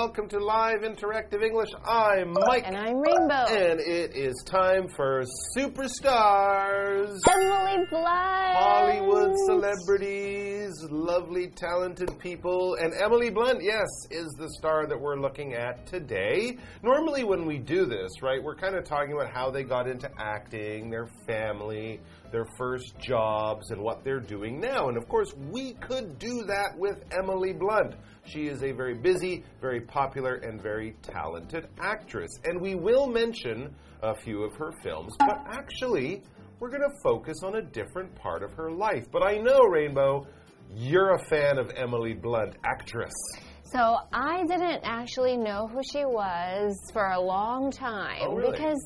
welcome to Live Interactive English. I'm Mike. And I'm Rainbow. And it is time for Superstars. Emily Blunt. Hollywood celebrities, lovely, talented people. And Emily Blunt, yes, is the star that we're looking at today. Normally, when we do this, right, we're kind of talking about how they got into acting, their family, their first jobs, and what they're doing now. And of course, we could do that with Emily Blunt. She is a very busy, very popular, and very talented actress. And we will mention a few of her films, but actually, we're going to focus on a different part of her life. But I know, Rainbow, you're a fan of Emily Blunt, actress. So I didn't actually know who she was for a long time Oh, really? because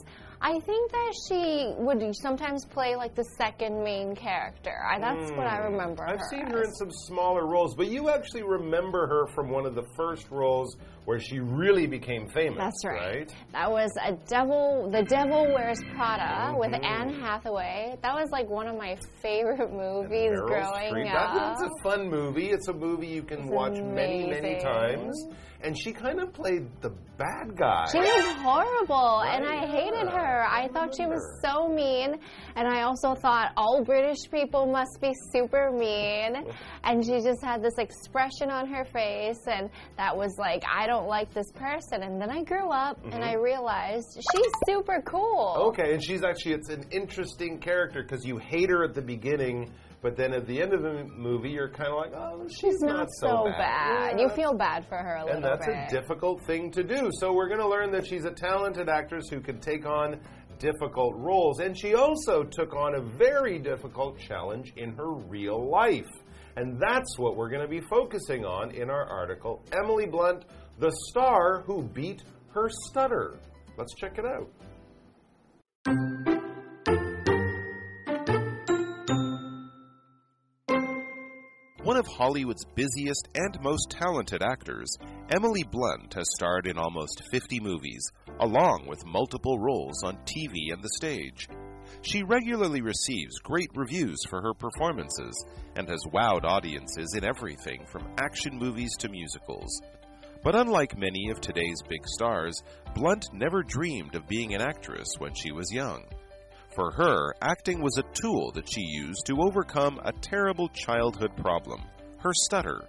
I think that she would sometimes play like the second main character. I, that's what I remember. Hmm. I've her seen her in some smaller roles, but you actually remember her from one of the first roles where she really became famous. That's right. That was a devil. The Devil Wears Prada with Mm-hmm. Anne Hathaway. That was like one of my favorite movies growing Streep. up. That, it's a fun movie. It's a movie you can watch many, many amazing. times. And she kind of played the bad guy. She was horrible, and I hated her. I I thought she was so mean, and I also thought all British people must be super mean. And she just had this expression on her face, and that was like, I don't like this person. And then I grew up, and Mm-hmm. I realized she's super cool. Okay, and she's actually it's an interesting character because you hate her at the beginning, but then at the end of the movie you're kind of like, oh, she's, She's not, so bad. You Yeah. feel bad for her a little bit. and that's bit. a difficult thing to do. So we're going to learn that she's a talented actress who can take on difficult roles, and she also took on a very difficult challenge in her real life. And that's what we're going to be focusing on in our article. Emily Blunt, the star who beat her stutter. Let's check it out. Of Hollywood's busiest and most talented actors, Emily Blunt has starred in almost 50 movies, along with multiple roles on TV and the stage. She regularly receives great reviews for her performances and has wowed audiences in everything from action movies to musicals. But unlike many of today's big stars, Blunt never dreamed of being an actress when she was young. For her, acting was a tool that she used to overcome a terrible childhood problem her stutter.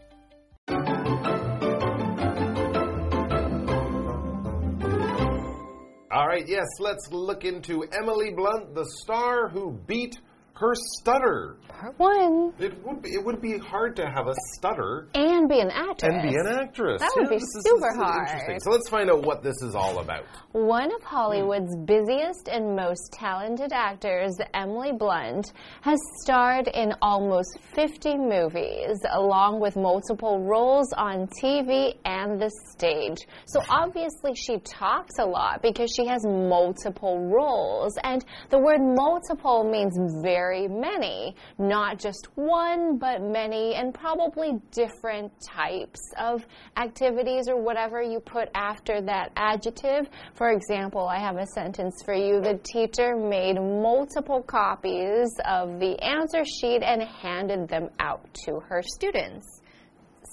All right, yes, let's look into Emily Blunt, the star who beat her stutter. Part one. It would be, it would be hard to have a stutter And be an actress. and be an actress. That would be super is hard. Interesting. So let's find out what this is all about. One of Hollywood's busiest and most talented actors, Emily Blunt, has starred in almost 50 movies, along with multiple roles on TV and the stage. So obviously, she talks a lot because she has multiple roles. And the word multiple means very many, not just one, but many, and probably different types of activities or whatever you put after that adjective. For example, I have a sentence for you. The teacher made multiple copies of the answer sheet and handed them out to her students.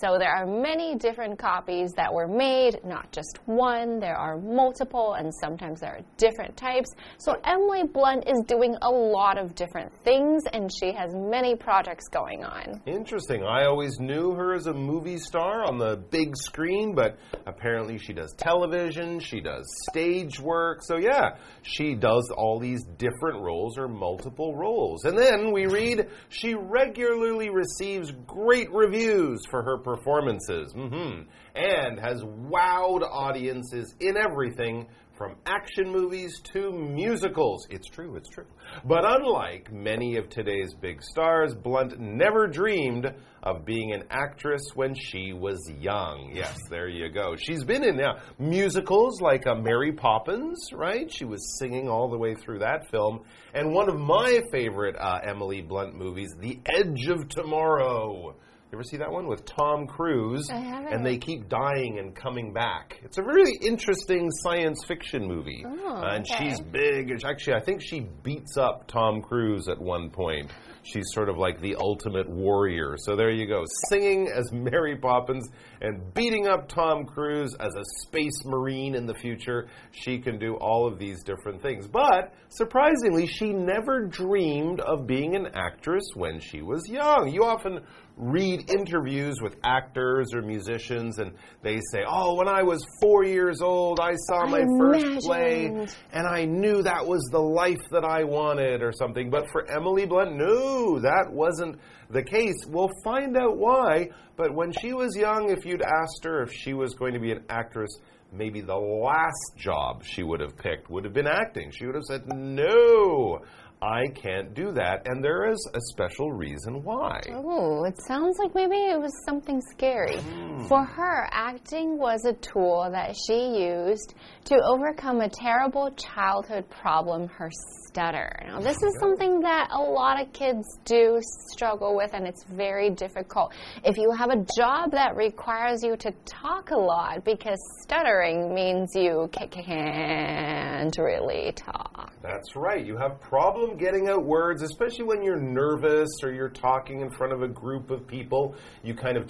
So there are many different copies that were made, not just one. There are multiple, and sometimes there are different types. So Emily Blunt is doing a lot of different things, and she has many projects going on. Interesting. I always knew her as a movie star on the big screen, but apparently she does television, she does stage work. So, yeah, she does all these different roles or multiple roles. And then we read she regularly receives great reviews for her performances hmm and has wowed audiences in everything from action movies to musicals. It's true, it's true. But unlike many of today's big stars, Blunt never dreamed of being an actress when she was young. Yes, there you go. She's been in uh, musicals like uh, Mary Poppins, right? She was singing all the way through that film. And one of my favorite uh, Emily Blunt movies, The Edge of Tomorrow. You ever see that one with Tom Cruise? And they keep dying and coming back. It's a really interesting science fiction movie. Oh, Uh, and okay. she's big. Actually, I think she beats up Tom Cruise at one point. She's sort of like the ultimate warrior. So there you go, singing as Mary Poppins and beating up Tom Cruise as a space marine in the future. She can do all of these different things. But surprisingly, she never dreamed of being an actress when she was young. You often read interviews with actors or musicians and they say, Oh, when I was four years old, I saw my first play and I knew that was the life that I wanted or something. But for Emily Blunt, no, that wasn't the case. We'll find out why. But when she was young, if you'd asked her if she was going to be an actress, maybe the last job she would have picked would have been acting. She would have said, No, I can't do that. And there is a special reason why. Oh, it sounds like maybe it was something scary. Hmm. For her, acting was a tool that she used to overcome a terrible childhood problem, her stutter. Now, this is something that a lot of kids do struggle with, and it's very difficult. If you have a job that requires you to talk a lot, because stuttering means you can't really talk. That's right. You have problem getting out words, especially when you're nervous or you're talking in front of a group of people. You kind of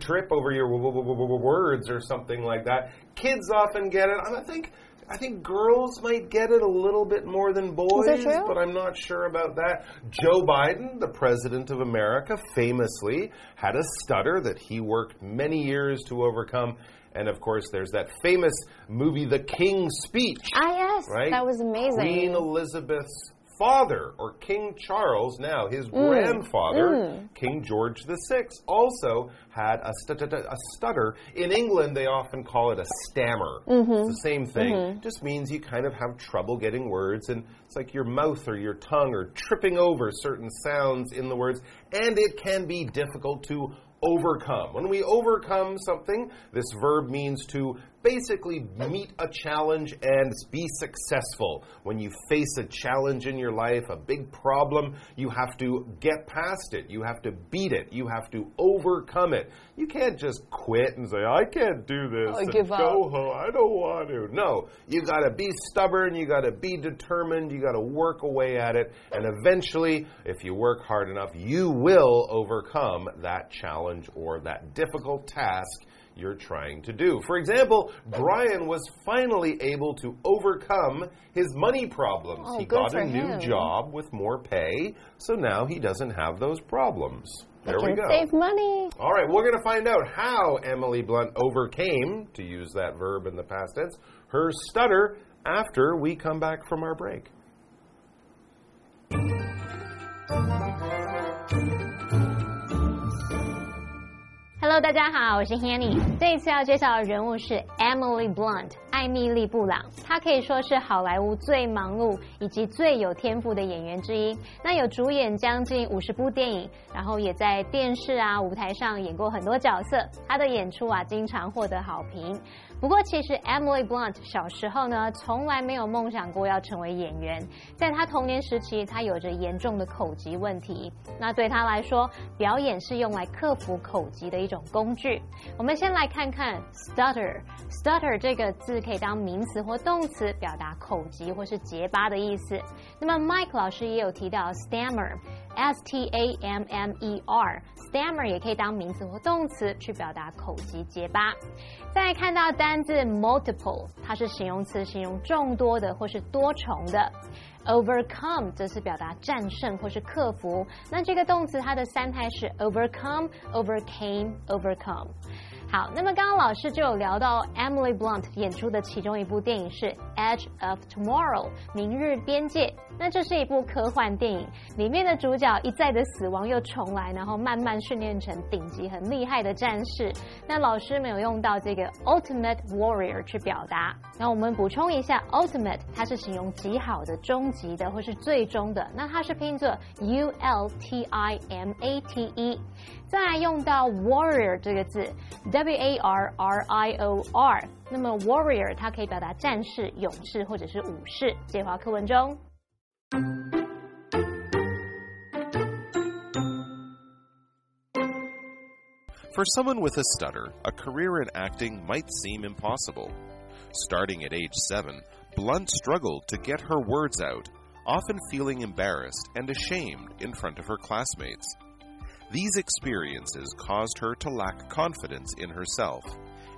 trip over your words or something like that. Kids often get it. I think I think girls might get it a little bit more than boys, but I'm not sure about that. Joe Biden, the president of America, famously had a stutter that he worked many years to overcome. And of course, there's that famous movie, The King's Speech Ah, yes, right? that was amazing. Queen Elizabeth's father, or King Charles, now his Mm. grandfather, King George VI, also had a, stu- a stutter. In England, they often call it a stammer. Mm-hmm. It's the same thing. It just means you kind of have trouble getting words, and it's like your mouth or your tongue are tripping over certain sounds in the words, and it can be difficult to overcome. When we overcome something, this verb means to basically meet a challenge and be successful. When you face a challenge in your life, a big problem, you have to get past it. You have to beat it. You have to overcome it. You can't just quit and say, I can't do this. Or and give go up. home. I don't want to. No, you got to be stubborn. You got to be determined. You got to work away at it. And eventually, if you work hard enough, you will overcome that challenge or that difficult task you're trying to do. For example, Brian was finally able to overcome his money problems. Oh, he got a new him. job with more pay, so now he doesn't have those problems. There we go. save money. All right, we're going to find out how Emily Blunt overcame, to use that verb in the past tense, her stutter after we come back from our break. Hello，大家好，我是 Hanny。这一次要介绍的人物是 Emily Blunt，艾米丽·布朗。她可以说是好莱坞最忙碌以及最有天赋的演员之一。那有主演将近五十部电影，然后也在电视啊、舞台上演过很多角色。她的演出啊，经常获得好评。不过，其实 Emily Blunt 小时候呢，从来没有梦想过要成为演员。在她童年时期，她有着严重的口疾问题。那对她来说，表演是用来克服口疾的一种工具。我们先来看看 stutter。stutter 这个字可以当名词或动词，表达口疾或是结巴的意思。那么 Mike 老师也有提到 stammer，s t a m m e r R，stammer 也可以当名词或动词去表达口疾结巴。再看到单字 multiple，它是形容词，形容众多的或是多重的。Overcome 则是表达战胜或是克服。那这个动词它的三态是 overcome、overcame、overcome。好，那么刚刚老师就有聊到 Emily Blunt 演出的其中一部电影是《Edge of Tomorrow》明日边界。那这是一部科幻电影，里面的主角一再的死亡又重来，然后慢慢训练成顶级很厉害的战士。那老师没有用到这个 Ultimate Warrior 去表达。那我们补充一下，Ultimate 它是形容极好的、终极的或是最终的。那它是拼作 U L T I M A T E。再来用到 warrior 这个字，W A R R I O R。那么 warrior 它可以表达战士、勇士或者是武士。介华课文中。 For someone with a stutter, a career in acting might seem impossible. Starting at age seven, Blunt struggled to get her words out, often feeling embarrassed and ashamed in front of her classmates. These experiences caused her to lack confidence in herself,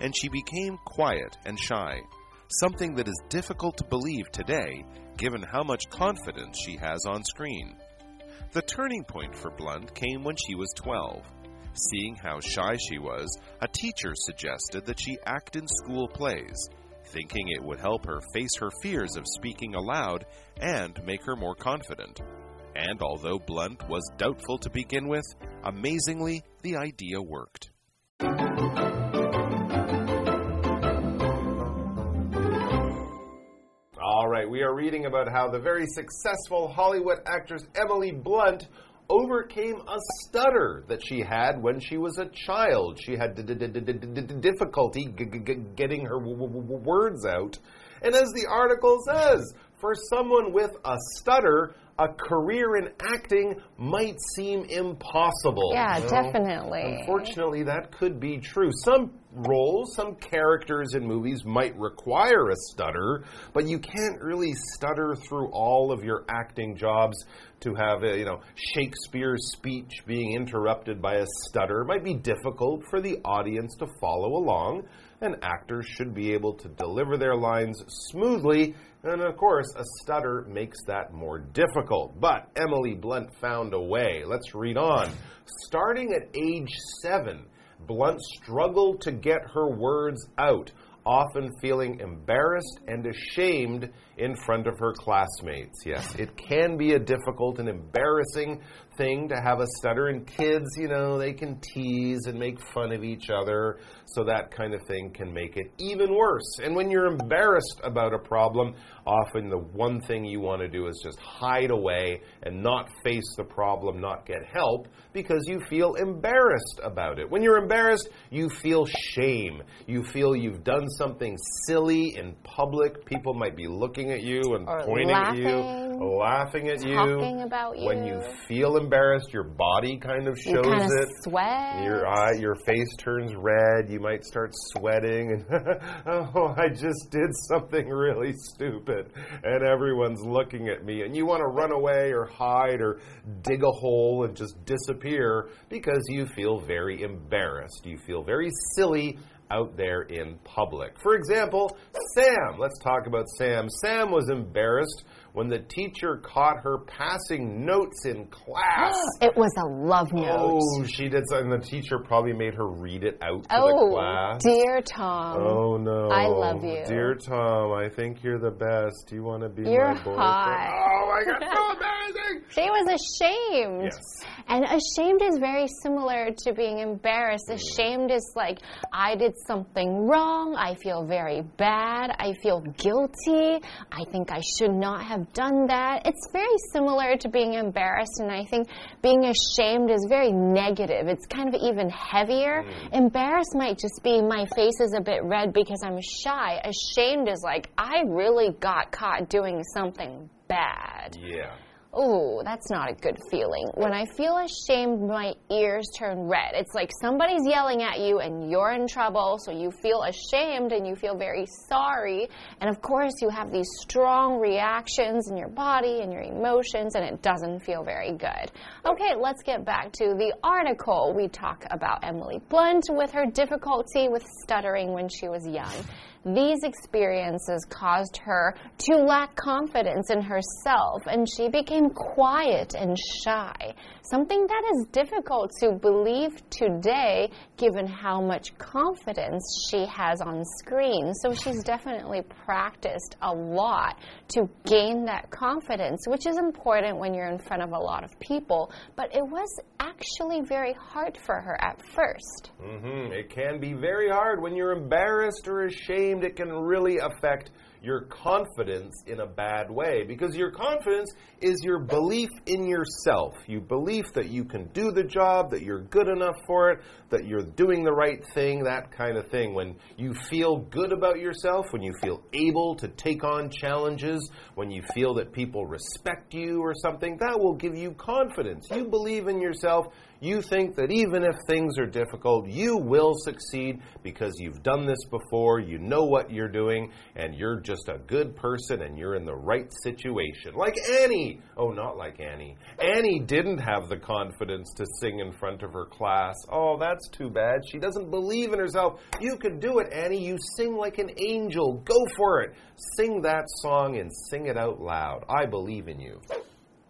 and she became quiet and shy, something that is difficult to believe today given how much confidence she has on screen. The turning point for Blunt came when she was 12. Seeing how shy she was, a teacher suggested that she act in school plays, thinking it would help her face her fears of speaking aloud and make her more confident. And although Blunt was doubtful to begin with, amazingly, the idea worked. All right, we are reading about how the very successful Hollywood actress Emily Blunt overcame a stutter that she had when she was a child. She had difficulty getting her words out. And as the article says, for someone with a stutter, a career in acting might seem impossible. Yeah, definitely. Unfortunately, that could be true. Some roles, some characters in movies might require a stutter, but you can't really stutter through all of your acting jobs to have a, you know Shakespeare's speech being interrupted by a stutter. It might be difficult for the audience to follow along and actors should be able to deliver their lines smoothly. And of course, a stutter makes that more difficult. But Emily Blunt found a way. Let's read on. Starting at age seven, Blunt struggled to get her words out often feeling embarrassed and ashamed in front of her classmates. Yes, it can be a difficult and embarrassing thing to have a stutter, and kids, you know, they can tease and make fun of each other, so that kind of thing can make it even worse. And when you're embarrassed about a problem, often the one thing you want to do is just hide away and not face the problem, not get help, because you feel embarrassed about it. When you're embarrassed, you feel shame. You feel you've done something silly in public. People might be looking at you and Or pointing laughing, at you, laughing at you. talking about When you. you feel embarrassed, your body kind of You shows kind of it. sweat. Your eye, your face turns red. You might start sweating, and oh, I just did something really stupid, and everyone's looking at me. And you want to run away or hide or dig a hole and just disappear because you feel very embarrassed. You feel very silly out there in public. For example, Sam. Let's talk about Sam. Sam was embarrassed when the teacher caught her passing notes in class. it was a love note. Oh, she did something. The teacher probably made her read it out to the Oh, class. dear Tom. Oh no! I love you. dear Tom. I think you're the best. Do you want to be You're my boyfriend? hot. Oh my God! She was ashamed. Yes. And ashamed is very similar to being embarrassed. Mm. Ashamed is like, I did something wrong. I feel very bad. I feel guilty. I think I should not have done that. It's very similar to being embarrassed. And I think being ashamed is very negative. It's kind of even heavier. Mm. Embarrassed might just be my face is a bit red because I'm shy. Ashamed is like, I really got caught doing something bad. Yeah. Oh, that's not a good feeling. When I feel ashamed, my ears turn red. It's like somebody's yelling at you and you're in trouble, so you feel ashamed and you feel very sorry. And of course, you have these strong reactions in your body and your emotions, and it doesn't feel very good. Okay, let's get back to the article. We talk about Emily Blunt with her difficulty with stuttering when she was young. These experiences caused her to lack confidence in herself, and she became quiet and shy. Something that is difficult to believe today, given how much confidence she has on screen. So she's definitely practiced a lot to gain that confidence, which is important when you're in front of a lot of people. But it was actually very hard for her at first. hmm It can be very hard when you're embarrassed or ashamed. It can really affect your confidence in a bad way because your confidence is your belief in yourself. You believe that you can do the job, that you're good enough for it, that you're doing the right thing, that kind of thing. When you feel good about yourself, when you feel able to take on challenges, when you feel that people respect you or something, that will give you confidence. You believe in yourself you think that even if things are difficult, you will succeed because you've done this before, you know what you're doing, and you're just a good person and you're in the right situation. Like Annie. Oh, not like Annie. Annie didn't have the confidence to sing in front of her class. Oh, that's too bad. She doesn't believe in herself. You can do it, Annie. You sing like an angel. Go for it. Sing that song and sing it out loud. I believe in you.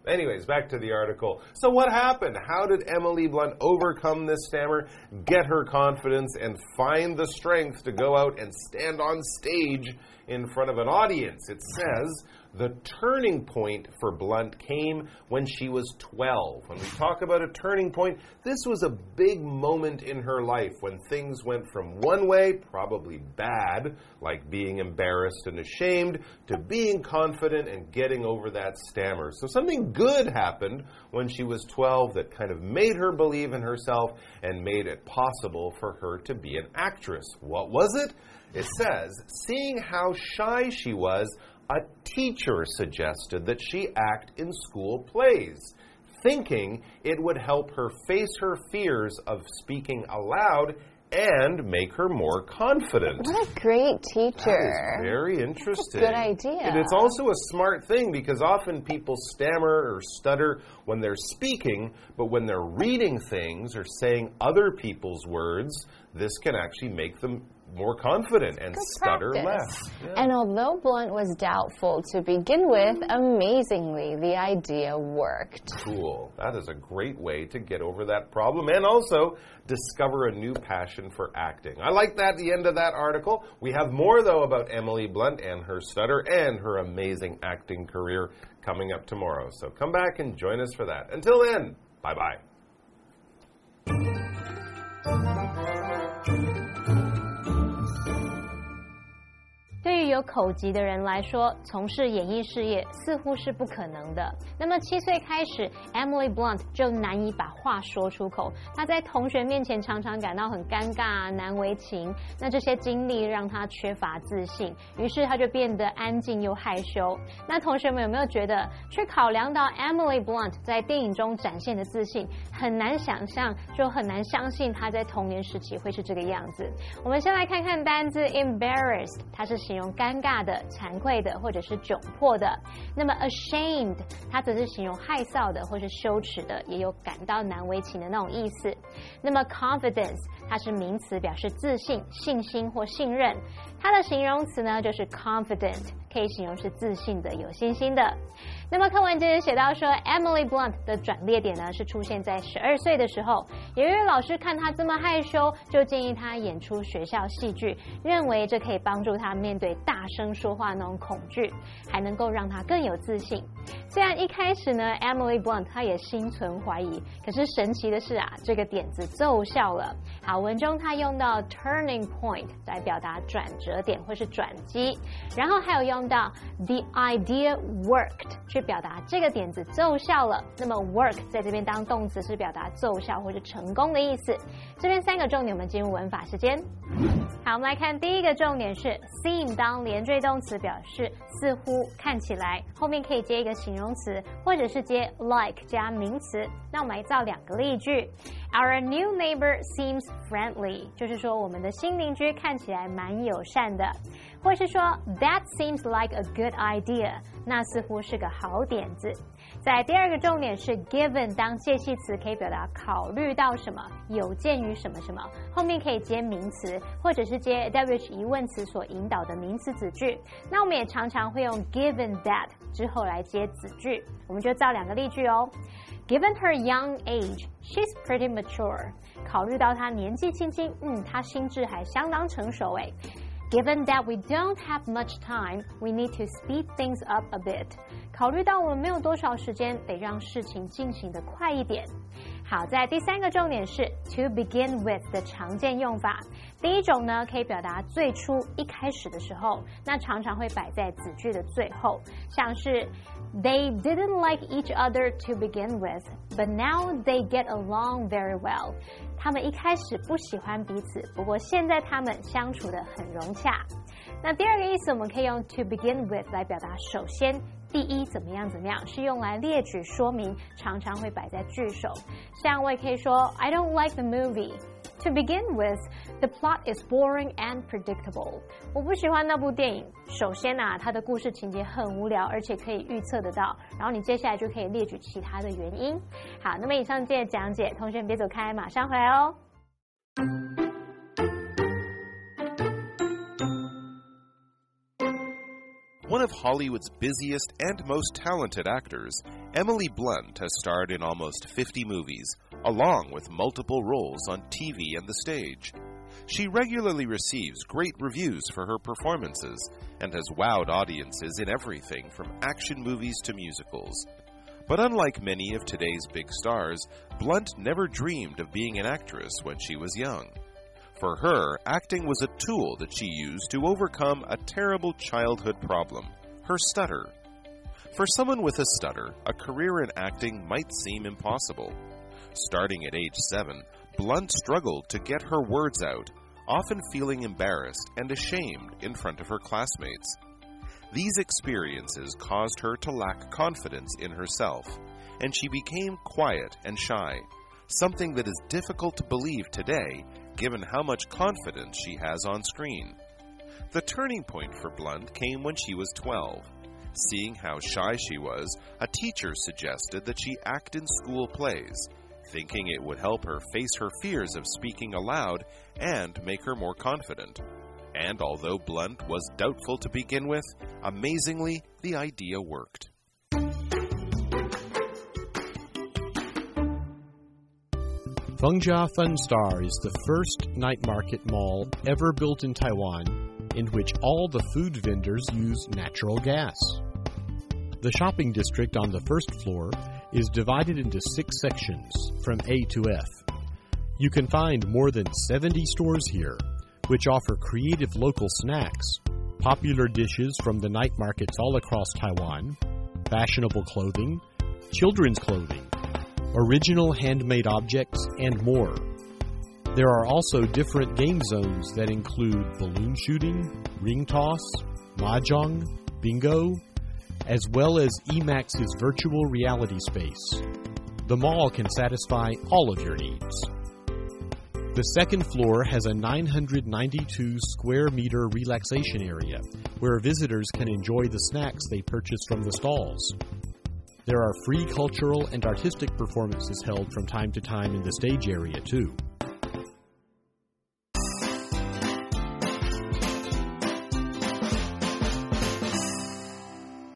Anyways, back to the article. So, what happened? How did Emily Blunt overcome this stammer, get her confidence, and find the strength to go out and stand on stage in front of an audience? It says the turning point for Blunt came when she was 12. When we talk about a turning point, this was a big moment in her life when things went from one way, probably bad, like being embarrassed and ashamed, to being confident and getting over that stammer. So something good happened when she was 12 that kind of made her believe in herself and made it possible for her to be an actress. What was it? It says, seeing how shy she was, a teacher suggested that she act in school plays, thinking it would help her face her fears of speaking aloud and make her more confident. What a great teacher. very interesting. good idea. And it's also a smart thing because often people stammer or stutter when they're speaking, but when they're reading things or saying other people's words, this can actually make them more confident and Good stutter practice. less. Yeah. And although Blunt was doubtful to begin with, amazingly, the idea worked. Cool. That is a great way to get over that problem and also discover a new passion for acting. I like that the end of that article. We have more, though, about Emily Blunt and her stutter and her amazing acting career coming up tomorrow. So come back and join us for that. Until then, bye bye. 于有口疾的人来说，从事演艺事业似乎是不可能的。那么七岁开始，Emily Blunt 就难以把话说出口。她在同学面前常常感到很尴尬、难为情。那这些经历让她缺乏自信，于是她就变得安静又害羞。那同学们有没有觉得，去考量到 Emily Blunt 在电影中展现的自信，很难想象，就很难相信她在童年时期会是这个样子？我们先来看看单字 embarrassed，它是形容尴尬的、惭愧的或者是窘迫的。那么 ashamed，它则是形容害臊的或是羞耻的，也有感到难为情的那种意思。那么 confidence，它是名词，表示自信、信心或信任。它的形容词呢就是 confident，可以形容是自信的、有信心的。那么课文这里写到说，Emily Blunt 的转捩点呢是出现在十二岁的时候，有一位老师看她这么害羞，就建议她演出学校戏剧，认为这可以帮助她面对大声说话那种恐惧，还能够让她更有自信。虽然一开始呢，Emily Blunt 她也心存怀疑，可是神奇的是啊，这个点子奏效了。好，文中她用到 turning point 来表达转折点或是转机，然后还有用到 the idea worked 去表达这个点子奏效了。那么 work 在这边当动词是表达奏效或者成功的意思。这边三个重点，我们进入文法时间。好，我们来看第一个重点是 seem 当连缀动词表示似乎、看起来，后面可以接一个形容词，或者是接 like 加名词。那我们来造两个例句：Our new neighbor seems friendly，就是说我们的新邻居看起来蛮友善的，或是说 That seems like a good idea，那似乎是个好点子。在第二个重点是 given 当介系词，可以表达考虑到什么，有鉴于什么什么，后面可以接名词，或者是接 WH 疑问词所引导的名词子句。那我们也常常会用 given that 之后来接子句，我们就造两个例句哦。Given her young age, she's pretty mature. 考虑到她年纪轻轻，嗯，她心智还相当成熟诶。Given that we don't have much time, we need to speed things up a bit. 考虑到我们没有多少时间，得让事情进行的快一点。 好，在第三个重点是 to begin with 的常见用法。第一种呢，可以表达最初一开始的时候，那常常会摆在子句的最后，像是 They didn't like each other to begin with, but now they get along very well. 他们一开始不喜欢彼此，不过现在他们相处的很融洽。那第二个意思，我们可以用 to begin with 来表达首先。第一怎么样怎么样是用来列举说明，常常会摆在句首。像我也可以说 I don't like the movie. To begin with, the plot is boring and predictable. 我不喜欢那部电影。首先啊，它的故事情节很无聊，而且可以预测得到。然后你接下来就可以列举其他的原因。好，那么以上这些讲解，同学别走开，马上回来哦。Of Hollywood's busiest and most talented actors, Emily Blunt has starred in almost 50 movies, along with multiple roles on TV and the stage. She regularly receives great reviews for her performances and has wowed audiences in everything from action movies to musicals. But unlike many of today's big stars, Blunt never dreamed of being an actress when she was young. For her, acting was a tool that she used to overcome a terrible childhood problem her stutter. For someone with a stutter, a career in acting might seem impossible. Starting at age seven, Blunt struggled to get her words out, often feeling embarrassed and ashamed in front of her classmates. These experiences caused her to lack confidence in herself, and she became quiet and shy, something that is difficult to believe today given how much confidence she has on screen. The turning point for Blunt came when she was 12. Seeing how shy she was, a teacher suggested that she act in school plays, thinking it would help her face her fears of speaking aloud and make her more confident. And although Blunt was doubtful to begin with, amazingly, the idea worked. Fengjia Fun Star is the first night market mall ever built in Taiwan in which all the food vendors use natural gas. The shopping district on the first floor is divided into six sections from A to F. You can find more than 70 stores here, which offer creative local snacks, popular dishes from the night markets all across Taiwan, fashionable clothing, children's clothing, original handmade objects, and more. There are also different game zones that include balloon shooting, ring toss, mahjong, bingo, as well as Emax's virtual reality space. The mall can satisfy all of your needs. The second floor has a 992 square meter relaxation area where visitors can enjoy the snacks they purchase from the stalls. There are free cultural and artistic performances held from time to time in the stage area, too.